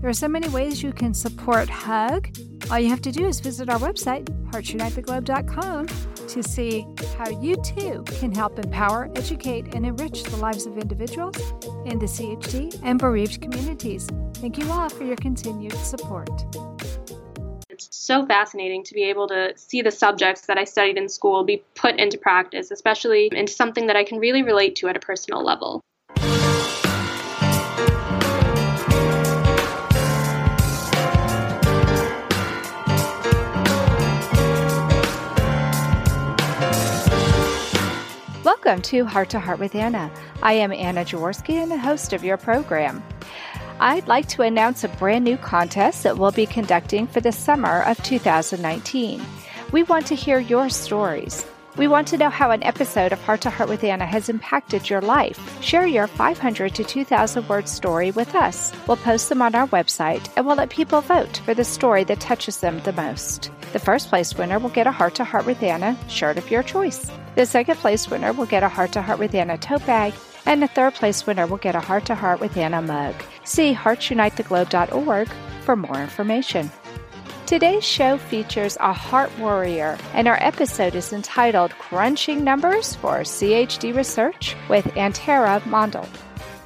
There are so many ways you can support HUG. All you have to do is visit our website, heartsunitetheglobe.com, to see how you too can help empower, educate, and enrich the lives of individuals in the CHD and bereaved communities. Thank you all for your continued support. It's so fascinating to be able to see the subjects that I studied in school be put into practice, especially into something that I can really relate to at a personal level. Welcome to Heart to Heart with Anna. I am Anna Jaworski and the host of your program. I'd like to announce a brand new contest that we'll be conducting for the summer of 2019. We want to hear your stories. We want to know how an episode of Heart to Heart with Anna has impacted your life. Share your 500 to 2,000 word story with us. We'll post them on our website and we'll let people vote for the story that touches them the most. The first place winner will get a Heart to Heart with Anna shirt of your choice. The second place winner will get a Heart to Heart with Anna tote bag. And the third place winner will get a Heart to Heart with Anna mug. See heartsunitetheglobe.org for more information. Today's show features a heart warrior, and our episode is entitled Crunching Numbers for CHD Research with Antara Mondal.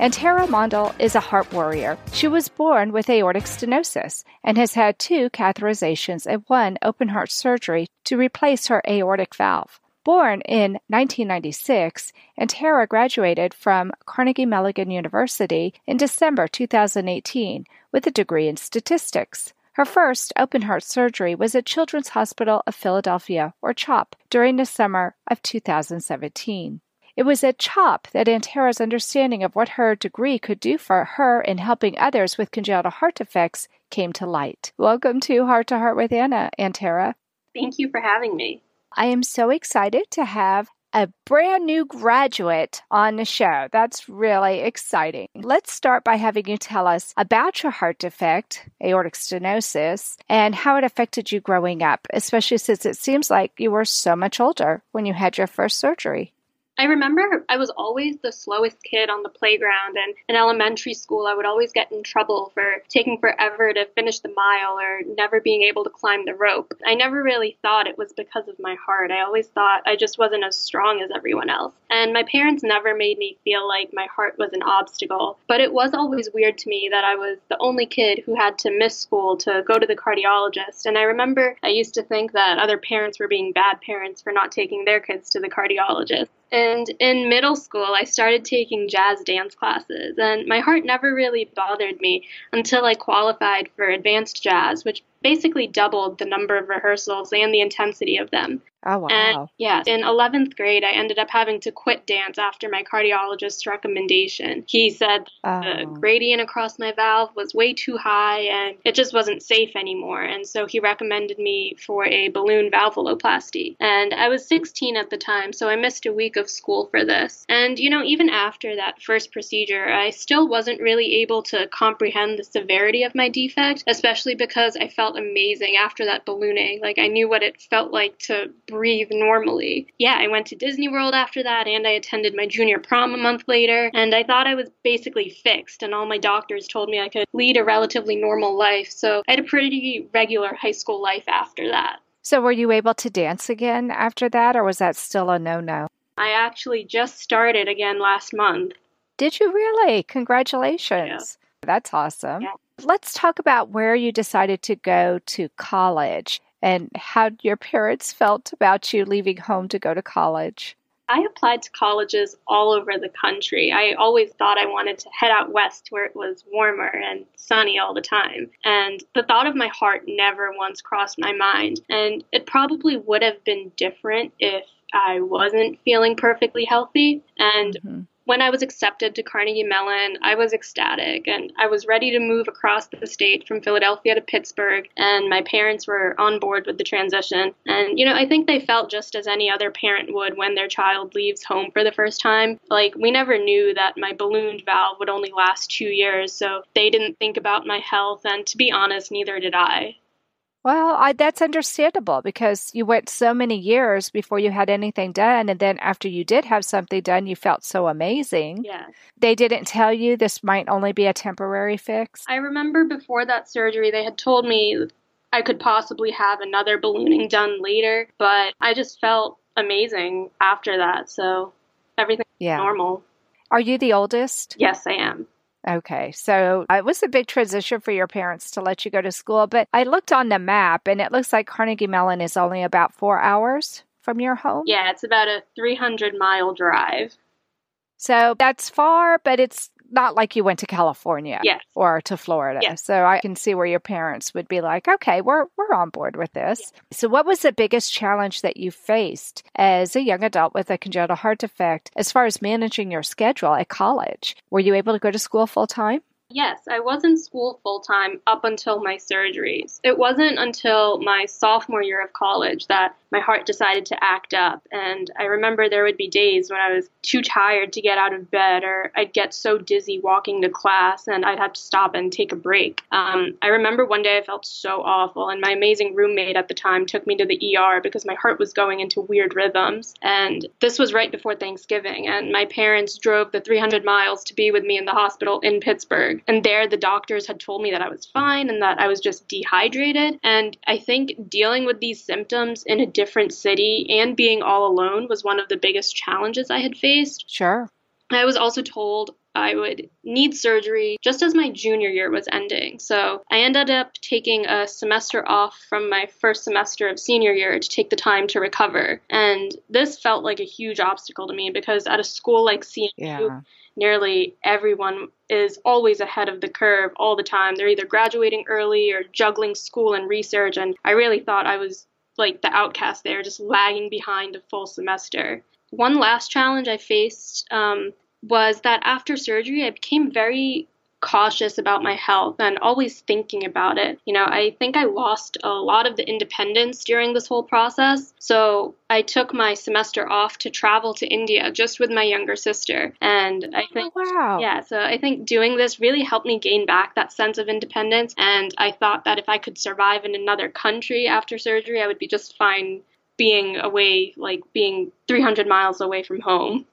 Antara Mondal is a heart warrior. She was born with aortic stenosis and has had two catheterizations and one open heart surgery to replace her aortic valve. Born in 1996, Antara graduated from Carnegie Mellon University in December 2018 with a degree in statistics. Her first open heart surgery was at Children's Hospital of Philadelphia, or CHOP, during the summer of 2017. It was at CHOP that Antara's understanding of what her degree could do for her in helping others with congenital heart defects came to light. Welcome to Heart to Heart with Anna, Antara. Thank you for having me. I am so excited to have a brand new graduate on the show. That's really exciting. Let's start by having you tell us about your heart defect, aortic stenosis, and how it affected you growing up, especially since it seems like you were so much older when you had your first surgery. I remember I was always the slowest kid on the playground, and in elementary school, I would always get in trouble for taking forever to finish the mile or never being able to climb the rope. I never really thought it was because of my heart. I always thought I just wasn't as strong as everyone else. And my parents never made me feel like my heart was an obstacle, but it was always weird to me that I was the only kid who had to miss school to go to the cardiologist. And I remember I used to think that other parents were being bad parents for not taking their kids to the cardiologist. And in middle school, I started taking jazz dance classes, and my heart never really bothered me until I qualified for advanced jazz, which basically doubled the number of rehearsals and the intensity of them. Oh, wow. And yeah, in 11th grade, I ended up having to quit dance after my cardiologist's recommendation. He said oh. the gradient across my valve was way too high and it just wasn't safe anymore. And so he recommended me for a balloon valvuloplasty. And I was 16 at the time, so I missed a week of school for this. And, you know, even after that first procedure, I still wasn't really able to comprehend the severity of my defect, especially because I felt amazing after that ballooning. Like, I knew what it felt like to breathe normally. Yeah, I went to Disney World after that and I attended my junior prom a month later. And I thought I was basically fixed, and all my doctors told me I could lead a relatively normal life. So I had a pretty regular high school life after that. So, were you able to dance again after that, or was that still a no no? I actually just started again last month. Did you really? Congratulations. Yeah. That's awesome. Yeah. Let's talk about where you decided to go to college and how your parents felt about you leaving home to go to college. I applied to colleges all over the country. I always thought I wanted to head out west where it was warmer and sunny all the time. And the thought of my heart never once crossed my mind. And it probably would have been different if I wasn't feeling perfectly healthy. And mm-hmm. When I was accepted to Carnegie Mellon, I was ecstatic and I was ready to move across the state from Philadelphia to Pittsburgh. And my parents were on board with the transition. And, you know, I think they felt just as any other parent would when their child leaves home for the first time. Like, we never knew that my ballooned valve would only last two years, so they didn't think about my health. And to be honest, neither did I. Well, I, that's understandable because you went so many years before you had anything done. And then after you did have something done, you felt so amazing. Yeah. They didn't tell you this might only be a temporary fix? I remember before that surgery, they had told me I could possibly have another ballooning done later, but I just felt amazing after that. So everything yeah. normal. Are you the oldest? Yes, I am. Okay, so it was a big transition for your parents to let you go to school, but I looked on the map and it looks like Carnegie Mellon is only about four hours from your home. Yeah, it's about a 300 mile drive. So that's far, but it's not like you went to California yes. or to Florida. Yes. So I can see where your parents would be like, okay, we're we're on board with this. Yes. So what was the biggest challenge that you faced as a young adult with a congenital heart defect as far as managing your schedule at college? Were you able to go to school full time? Yes, I was in school full time up until my surgeries. It wasn't until my sophomore year of college that my heart decided to act up. And I remember there would be days when I was too tired to get out of bed, or I'd get so dizzy walking to class and I'd have to stop and take a break. Um, I remember one day I felt so awful, and my amazing roommate at the time took me to the ER because my heart was going into weird rhythms. And this was right before Thanksgiving, and my parents drove the 300 miles to be with me in the hospital in Pittsburgh. And there, the doctors had told me that I was fine and that I was just dehydrated. And I think dealing with these symptoms in a different different city and being all alone was one of the biggest challenges I had faced. Sure. I was also told I would need surgery just as my junior year was ending. So I ended up taking a semester off from my first semester of senior year to take the time to recover. And this felt like a huge obstacle to me because at a school like CMU, yeah. nearly everyone is always ahead of the curve all the time. They're either graduating early or juggling school and research. And I really thought I was like the outcast there, just lagging behind a full semester. One last challenge I faced um, was that after surgery, I became very cautious about my health and always thinking about it. You know, I think I lost a lot of the independence during this whole process. So I took my semester off to travel to India just with my younger sister. And I oh, think, oh, wow. yeah, so I think doing this really helped me gain back that sense of independence. And I thought that if I could survive in another country after surgery, I would be just fine being away, like being 300 miles away from home.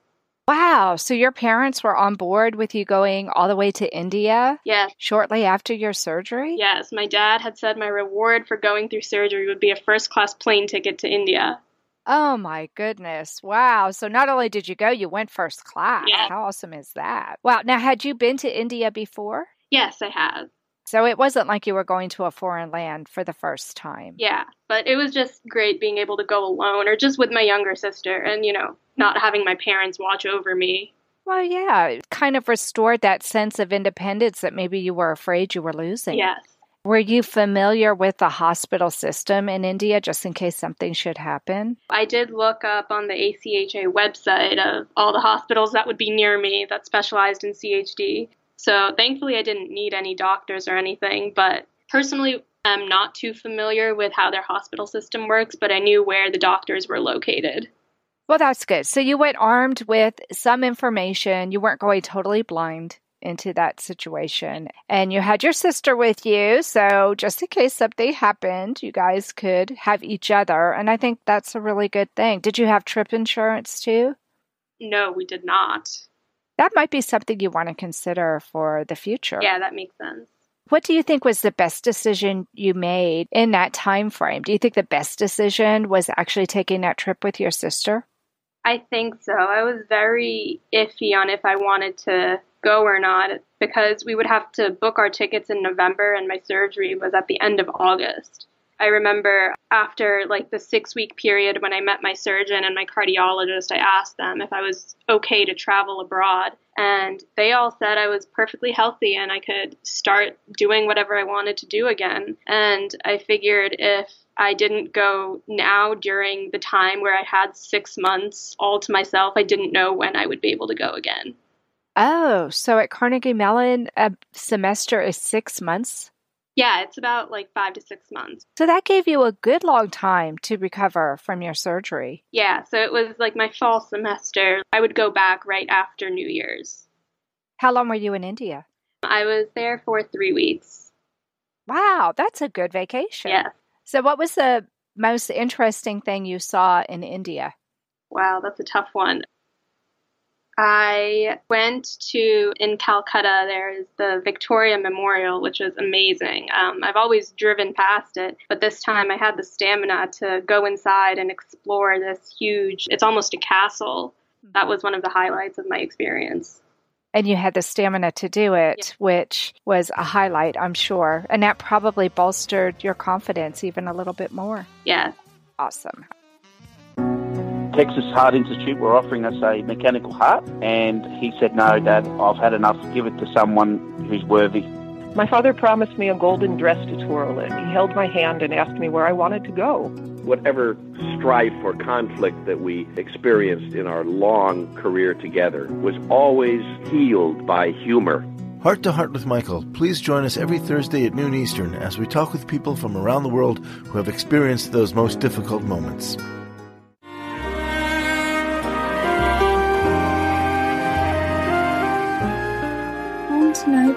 Wow. So your parents were on board with you going all the way to India? Yes. Shortly after your surgery? Yes. My dad had said my reward for going through surgery would be a first class plane ticket to India. Oh my goodness. Wow. So not only did you go, you went first class. Yeah. How awesome is that? Wow. Now, had you been to India before? Yes, I have. So it wasn't like you were going to a foreign land for the first time. Yeah, but it was just great being able to go alone or just with my younger sister and, you know, not having my parents watch over me. Well, yeah, it kind of restored that sense of independence that maybe you were afraid you were losing. Yes. Were you familiar with the hospital system in India just in case something should happen? I did look up on the ACHA website of all the hospitals that would be near me that specialized in CHD. So thankfully, I didn't need any doctors or anything, but personally, I'm not too familiar with how their hospital system works, but I knew where the doctors were located. Well, that's good. So you went armed with some information. You weren't going totally blind into that situation. And you had your sister with you. So just in case something happened, you guys could have each other. And I think that's a really good thing. Did you have trip insurance too? No, we did not that might be something you want to consider for the future. Yeah, that makes sense. What do you think was the best decision you made in that time frame? Do you think the best decision was actually taking that trip with your sister? I think so. I was very iffy on if I wanted to go or not because we would have to book our tickets in November and my surgery was at the end of August. I remember after like the six week period when I met my surgeon and my cardiologist, I asked them if I was okay to travel abroad. And they all said I was perfectly healthy and I could start doing whatever I wanted to do again. And I figured if I didn't go now during the time where I had six months all to myself, I didn't know when I would be able to go again. Oh, so at Carnegie Mellon, a semester is six months? Yeah, it's about like five to six months. So that gave you a good long time to recover from your surgery. Yeah, so it was like my fall semester. I would go back right after New Year's. How long were you in India? I was there for three weeks. Wow, that's a good vacation. Yeah. So, what was the most interesting thing you saw in India? Wow, that's a tough one. I went to in Calcutta. There is the Victoria Memorial, which was amazing. Um, I've always driven past it, but this time I had the stamina to go inside and explore this huge. It's almost a castle. That was one of the highlights of my experience. And you had the stamina to do it, which was a highlight, I'm sure. And that probably bolstered your confidence even a little bit more. Yeah. Awesome. Texas Heart Institute were offering us a mechanical heart, and he said, No, Dad, I've had enough. Give it to someone who's worthy. My father promised me a golden dress to twirl in. He held my hand and asked me where I wanted to go. Whatever strife or conflict that we experienced in our long career together was always healed by humor. Heart to Heart with Michael. Please join us every Thursday at noon Eastern as we talk with people from around the world who have experienced those most difficult moments.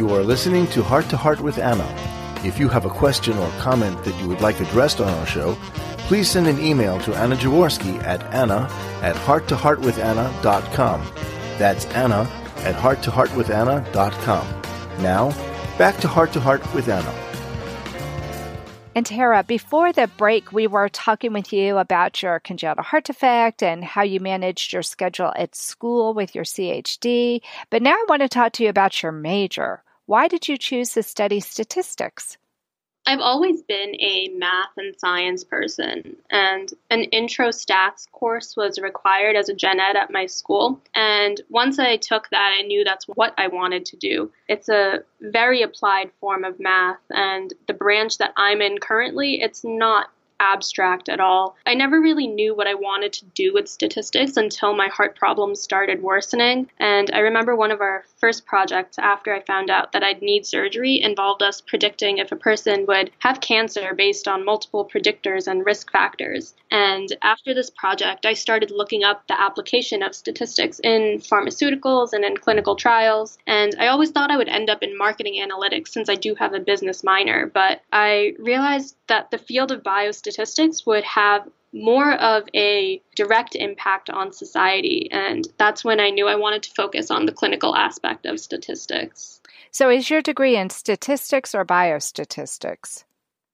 You are listening to Heart to Heart with Anna. If you have a question or comment that you would like addressed on our show, please send an email to Anna Jaworski at anna at hearttoheartwithanna.com. That's Anna at hearttoheartwithanna.com. Now, back to Heart to Heart with Anna. Antara, before the break, we were talking with you about your congenital heart defect and how you managed your schedule at school with your CHD. But now I want to talk to you about your major. Why did you choose to study statistics? I've always been a math and science person, and an intro stats course was required as a gen ed at my school. And once I took that, I knew that's what I wanted to do. It's a very applied form of math, and the branch that I'm in currently, it's not abstract at all. I never really knew what I wanted to do with statistics until my heart problems started worsening. And I remember one of our first projects after I found out that I'd need surgery involved us predicting if a person would have cancer based on multiple predictors and risk factors. And after this project, I started looking up the application of statistics in pharmaceuticals and in clinical trials. And I always thought I would end up in marketing analytics since I do have a business minor, but I realized that the field of biostatistics would have more of a direct impact on society. And that's when I knew I wanted to focus on the clinical aspect of statistics. So, is your degree in statistics or biostatistics?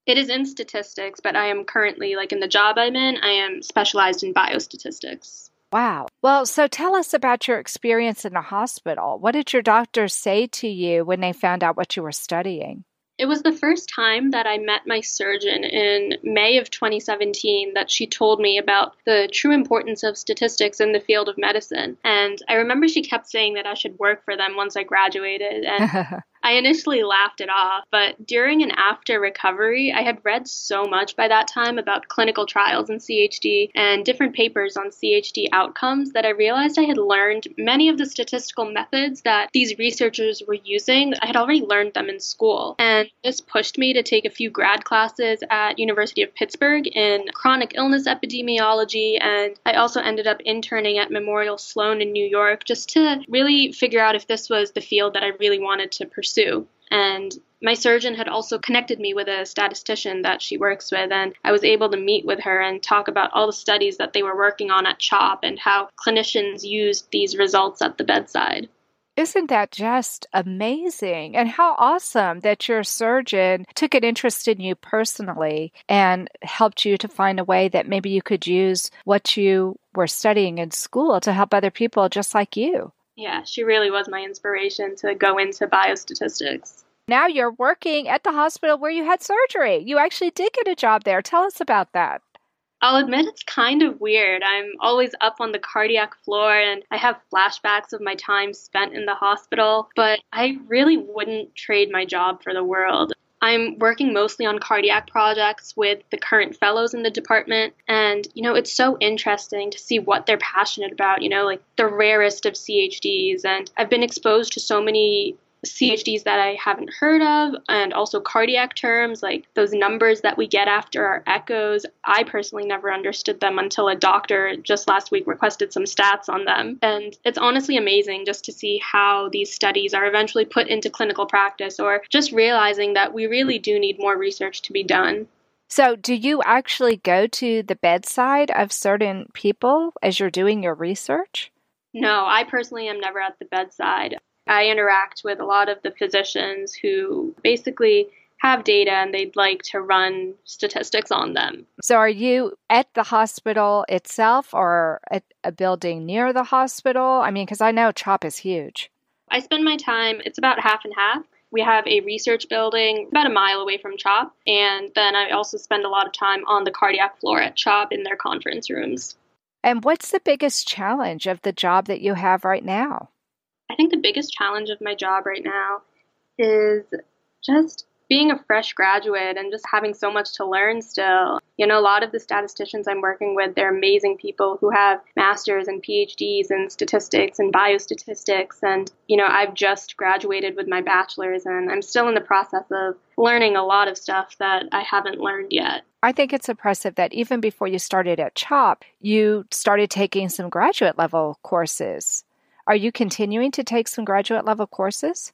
It is in statistics, but I am currently, like in the job I'm in, I am specialized in biostatistics. Wow. Well, so tell us about your experience in the hospital. What did your doctors say to you when they found out what you were studying? It was the first time that I met my surgeon in May of 2017 that she told me about the true importance of statistics in the field of medicine. And I remember she kept saying that I should work for them once I graduated. And I initially laughed it off, but during and after recovery, I had read so much by that time about clinical trials in CHD and different papers on CHD outcomes that I realized I had learned many of the statistical methods that these researchers were using. I had already learned them in school, and this pushed me to take a few grad classes at University of Pittsburgh in chronic illness epidemiology, and I also ended up interning at Memorial Sloan in New York just to really figure out if this was the field that I really wanted to pursue pursue. And my surgeon had also connected me with a statistician that she works with, and I was able to meet with her and talk about all the studies that they were working on at CHOP and how clinicians used these results at the bedside. Isn't that just amazing? And how awesome that your surgeon took an interest in you personally and helped you to find a way that maybe you could use what you were studying in school to help other people just like you. Yeah, she really was my inspiration to go into biostatistics. Now you're working at the hospital where you had surgery. You actually did get a job there. Tell us about that. I'll admit it's kind of weird. I'm always up on the cardiac floor and I have flashbacks of my time spent in the hospital, but I really wouldn't trade my job for the world. I'm working mostly on cardiac projects with the current fellows in the department. And, you know, it's so interesting to see what they're passionate about, you know, like the rarest of CHDs. And I've been exposed to so many CHDs that I haven't heard of, and also cardiac terms like those numbers that we get after our echoes. I personally never understood them until a doctor just last week requested some stats on them. And it's honestly amazing just to see how these studies are eventually put into clinical practice or just realizing that we really do need more research to be done. So, do you actually go to the bedside of certain people as you're doing your research? No, I personally am never at the bedside. I interact with a lot of the physicians who basically have data and they'd like to run statistics on them. So, are you at the hospital itself or at a building near the hospital? I mean, because I know CHOP is huge. I spend my time, it's about half and half. We have a research building about a mile away from CHOP, and then I also spend a lot of time on the cardiac floor at CHOP in their conference rooms. And what's the biggest challenge of the job that you have right now? I think the biggest challenge of my job right now is just being a fresh graduate and just having so much to learn still. You know, a lot of the statisticians I'm working with, they're amazing people who have masters and PhDs in statistics and biostatistics. And, you know, I've just graduated with my bachelor's and I'm still in the process of learning a lot of stuff that I haven't learned yet. I think it's impressive that even before you started at CHOP, you started taking some graduate level courses. Are you continuing to take some graduate level courses?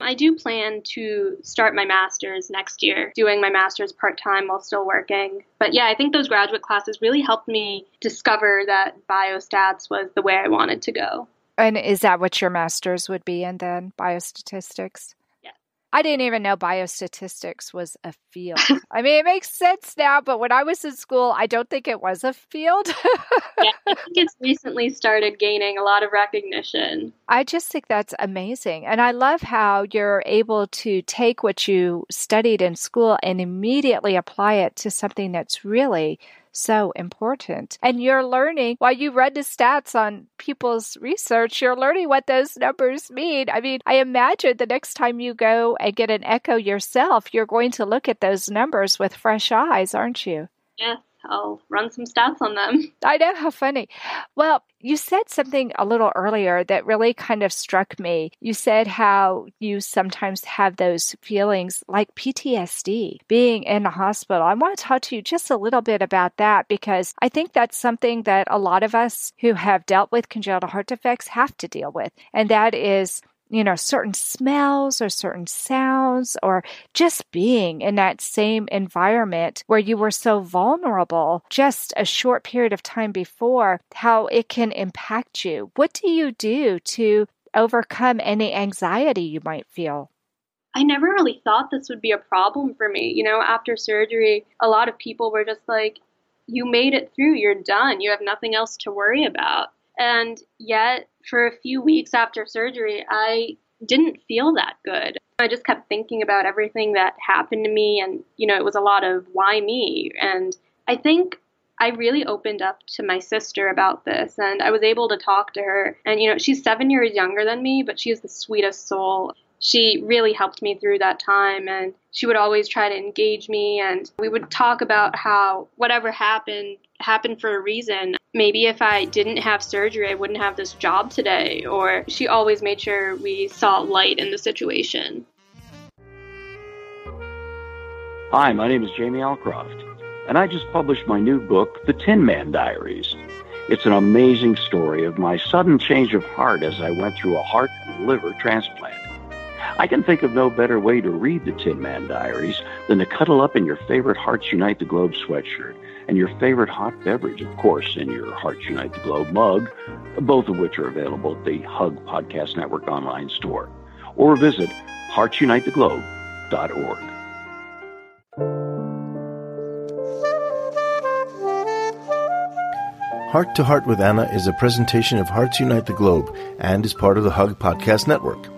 I do plan to start my master's next year, doing my master's part time while still working. But yeah, I think those graduate classes really helped me discover that biostats was the way I wanted to go. And is that what your master's would be in then, biostatistics? I didn't even know biostatistics was a field. I mean, it makes sense now, but when I was in school, I don't think it was a field. yeah, I think it's recently started gaining a lot of recognition. I just think that's amazing. And I love how you're able to take what you studied in school and immediately apply it to something that's really so important. And you're learning while you read the stats on people's research, you're learning what those numbers mean. I mean, I imagine the next time you go and get an echo yourself, you're going to look at those numbers with fresh eyes, aren't you? Yes. I'll run some stats on them. I know how funny. Well, you said something a little earlier that really kind of struck me. You said how you sometimes have those feelings like PTSD being in a hospital. I want to talk to you just a little bit about that because I think that's something that a lot of us who have dealt with congenital heart defects have to deal with. And that is you know, certain smells or certain sounds or just being in that same environment where you were so vulnerable just a short period of time before, how it can impact you. What do you do to overcome any anxiety you might feel? I never really thought this would be a problem for me. You know, after surgery, a lot of people were just like, you made it through, you're done, you have nothing else to worry about. And yet, for a few weeks after surgery, I didn't feel that good. I just kept thinking about everything that happened to me, and, you know, it was a lot of why me? And I think I really opened up to my sister about this, and I was able to talk to her. And, you know, she's seven years younger than me, but she is the sweetest soul she really helped me through that time and she would always try to engage me and we would talk about how whatever happened happened for a reason. Maybe if i didn't have surgery i wouldn't have this job today. Or she always made sure we saw light in the situation. Hi my name is jamie alcroft and i just published my new book the tin man diaries. It's an amazing story of my sudden change of heart as i went through a heart and liver transplant. I can think of no better way to read the Tin Man Diaries than to cuddle up in your favorite Hearts Unite the Globe sweatshirt and your favorite hot beverage, of course, in your Hearts Unite the Globe mug, both of which are available at the Hug Podcast Network online store. Or visit heartsunitetheglobe.org. Heart to Heart with Anna is a presentation of Hearts Unite the Globe and is part of the Hug Podcast Network.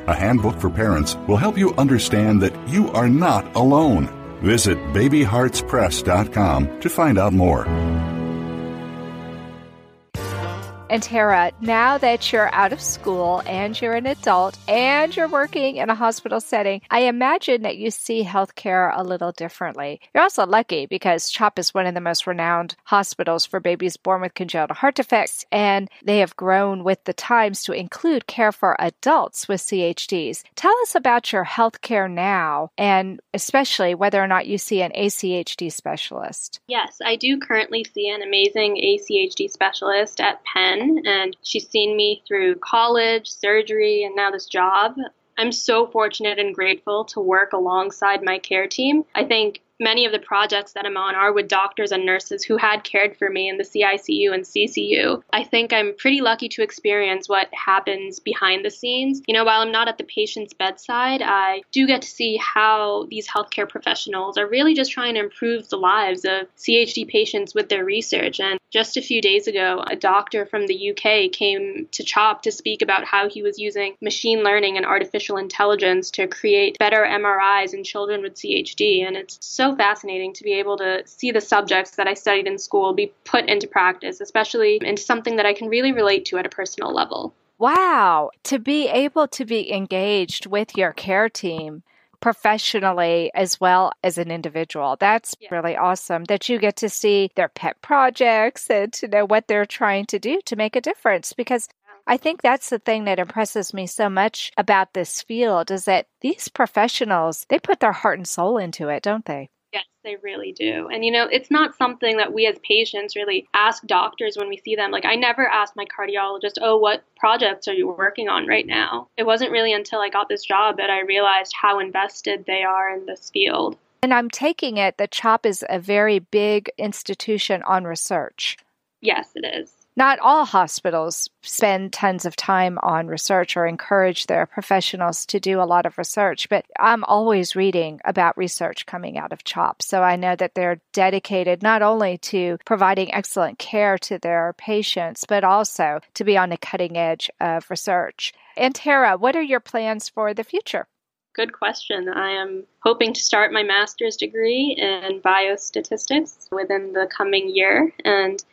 a handbook for parents, will help you understand that you are not alone. Visit babyheartspress.com to find out more. Antara, now that you're out of school and you're an adult and you're working in a hospital setting, I imagine that you see healthcare a little differently. You're also lucky because CHOP is one of the most renowned hospitals for babies born with congenital heart defects, and they have grown with the times to include care for adults with CHDs. Tell us about your healthcare now and especially whether or not you see an ACHD specialist. Yes, I do currently see an amazing ACHD specialist at Penn and she's seen me through college, surgery, and now this job. I'm so fortunate and grateful to work alongside my care team. I think many of the projects that I'm on are with doctors and nurses who had cared for me in the CICU and CCU. I think I'm pretty lucky to experience what happens behind the scenes. You know, while I'm not at the patient's bedside, I do get to see how these healthcare professionals are really just trying to improve the lives of CHD patients with their research. And just a few days ago, a doctor from the UK came to CHOP to speak about how he was using machine learning and artificial intelligence to create better MRIs in children with CHD. And it's so fascinating to be able to see the subjects that I studied in school be put into practice, especially into something that I can really relate to at a personal level. Wow, to be able to be engaged with your care team professionally as well as an individual. That's yeah. really awesome that you get to see their pet projects and to know what they're trying to do to make a difference because I think that's the thing that impresses me so much about this field is that these professionals, they put their heart and soul into it, don't they? Yes, they really do. And you know, it's not something that we as patients really ask doctors when we see them. Like I never asked my cardiologist, "Oh, what projects are you working on right now?" It wasn't really until I got this job that I realized how invested they are in this field. And I'm taking it that CHOP is a very big institution on research. Yes, it is not all hospitals spend tons of time on research or encourage their professionals to do a lot of research, but I'm always reading about research coming out of CHOP. So I know that they're dedicated not only to providing excellent care to their patients, but also to be on the cutting edge of research. Antara, what are your plans for the future? Good question. I am hoping to start my master's degree in biostatistics within the coming year. And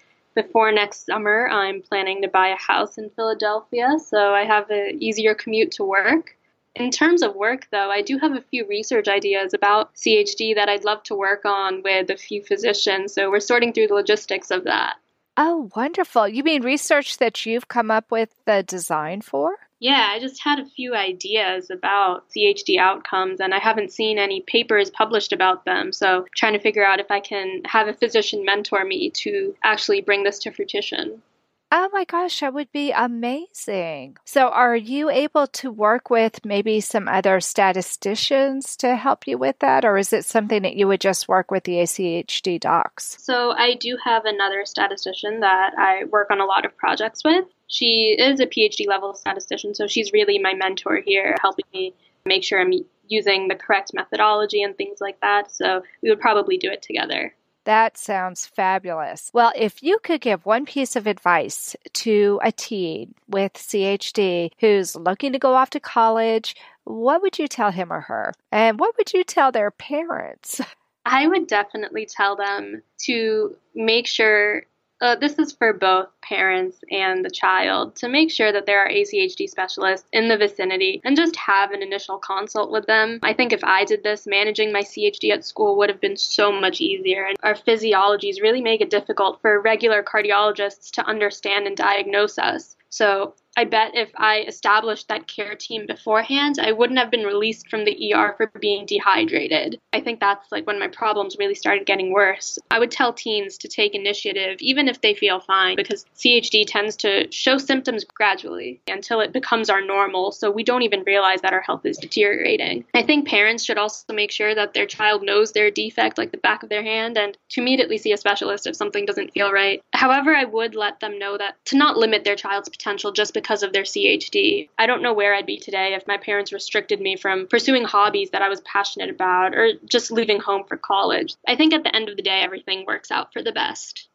before next summer, I'm planning to buy a house in Philadelphia, so I have an easier commute to work. In terms of work, though, I do have a few research ideas about CHD that I'd love to work on with a few physicians, so we're sorting through the logistics of that. Oh, wonderful. You mean research that you've come up with the design for? Yeah, I just had a few ideas about CHD outcomes, and I haven't seen any papers published about them. So, trying to figure out if I can have a physician mentor me to actually bring this to fruition. Oh my gosh, that would be amazing. So, are you able to work with maybe some other statisticians to help you with that, or is it something that you would just work with the ACHD docs? So, I do have another statistician that I work on a lot of projects with. She is a PhD level statistician, so she's really my mentor here, helping me make sure I'm using the correct methodology and things like that. So we would probably do it together. That sounds fabulous. Well, if you could give one piece of advice to a teen with CHD who's looking to go off to college, what would you tell him or her? And what would you tell their parents? I would definitely tell them to make sure uh, this is for both parents and the child to make sure that there are ACHD specialists in the vicinity and just have an initial consult with them. I think if I did this, managing my CHD at school would have been so much easier. And our physiologies really make it difficult for regular cardiologists to understand and diagnose us. So I bet if I established that care team beforehand, I wouldn't have been released from the ER for being dehydrated. I think that's like when my problems really started getting worse. I would tell teens to take initiative, even if they feel fine, because CHD tends to show symptoms gradually until it becomes our normal, so we don't even realize that our health is deteriorating. I think parents should also make sure that their child knows their defect like the back of their hand and to immediately see a specialist if something doesn't feel right. However, I would let them know that to not limit their child's potential just because because of their CHD. I don't know where I'd be today if my parents restricted me from pursuing hobbies that I was passionate about or just leaving home for college. I think at the end of the day, everything works out for the best.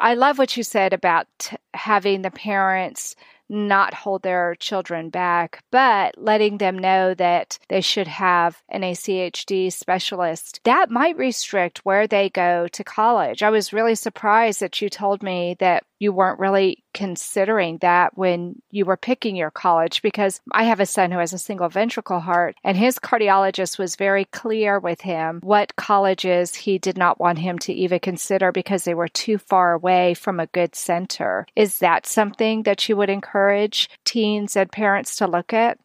I love what you said about having the parents not hold their children back, but letting them know that they should have an ACHD specialist. That might restrict where they go to college. I was really surprised that you told me that you weren't really considering that when you were picking your college because I have a son who has a single ventricle heart and his cardiologist was very clear with him what colleges he did not want him to even consider because they were too far away from a good center. Is that something that you would encourage teens and parents to look at?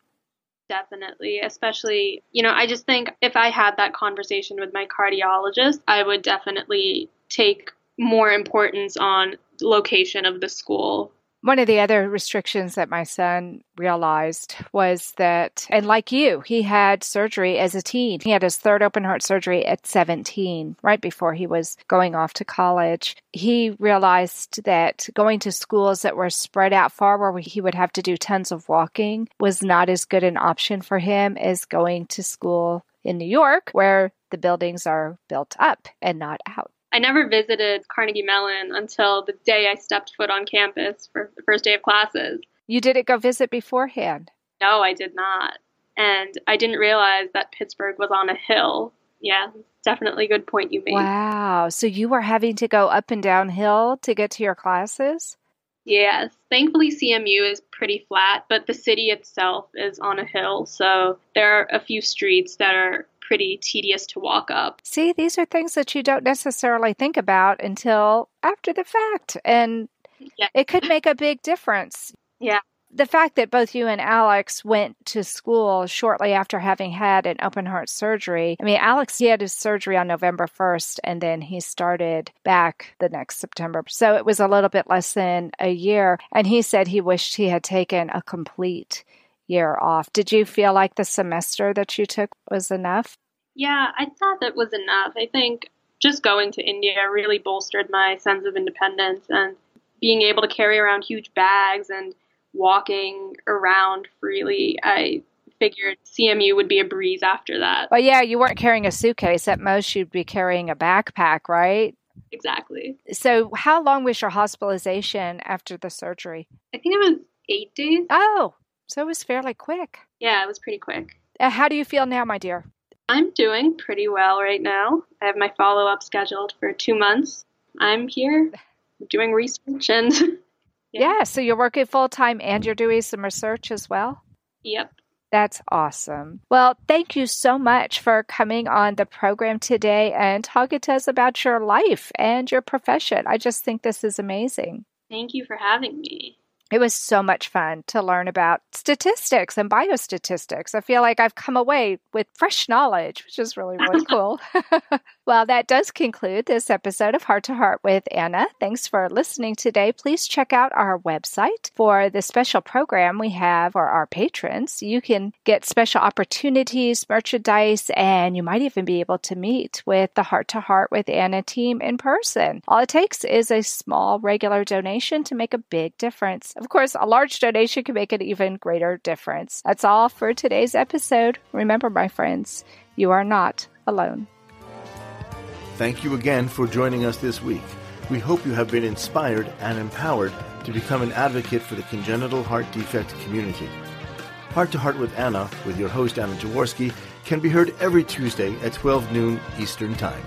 Definitely, especially, you know, I just think if I had that conversation with my cardiologist, I would definitely take more importance on location of the school. One of the other restrictions that my son realized was that, and like you, he had surgery as a teen. He had his third open heart surgery at 17, right before he was going off to college. He realized that going to schools that were spread out far, where he would have to do tons of walking, was not as good an option for him as going to school in New York, where the buildings are built up and not out. I never visited Carnegie Mellon until the day I stepped foot on campus for the first day of classes. You didn't go visit beforehand? No, I did not. And I didn't realize that Pittsburgh was on a hill. Yeah, definitely a good point you made. Wow. So you were having to go up and down hill to get to your classes? Yes. Thankfully, CMU is pretty flat, but the city itself is on a hill. So there are a few streets that are pretty tedious to walk up. See, these are things that you don't necessarily think about until after the fact. And yeah. it could make a big difference. Yeah. The fact that both you and Alex went to school shortly after having had an open heart surgery. I mean, Alex, he had his surgery on November 1st, and then he started back the next September. So it was a little bit less than a year. And he said he wished he had taken a complete year off. Did you feel like the semester that you took was enough? Yeah, I thought that was enough. I think just going to India really bolstered my sense of independence and being able to carry around huge bags and walking around freely. I figured CMU would be a breeze after that. Well, yeah, you weren't carrying a suitcase. At most, you'd be carrying a backpack, right? Exactly. So, how long was your hospitalization after the surgery? I think it was eight days. Oh, so it was fairly quick. Yeah, it was pretty quick. Uh, how do you feel now, my dear? I'm doing pretty well right now. I have my follow up scheduled for two months. I'm here doing research and. yeah. yeah, so you're working full time and you're doing some research as well? Yep. That's awesome. Well, thank you so much for coming on the program today and talking to us about your life and your profession. I just think this is amazing. Thank you for having me. It was so much fun to learn about statistics and biostatistics. I feel like I've come away with fresh knowledge, which is really, really cool. well, that does conclude this episode of Heart to Heart with Anna. Thanks for listening today. Please check out our website for the special program we have for our patrons. You can get special opportunities, merchandise, and you might even be able to meet with the Heart to Heart with Anna team in person. All it takes is a small regular donation to make a big difference. Of course, a large donation can make an even greater difference. That's all for today's episode. Remember, my friends, you are not alone. Thank you again for joining us this week. We hope you have been inspired and empowered to become an advocate for the congenital heart defect community. Heart to Heart with Anna, with your host Anna Jaworski, can be heard every Tuesday at 12 noon Eastern Time.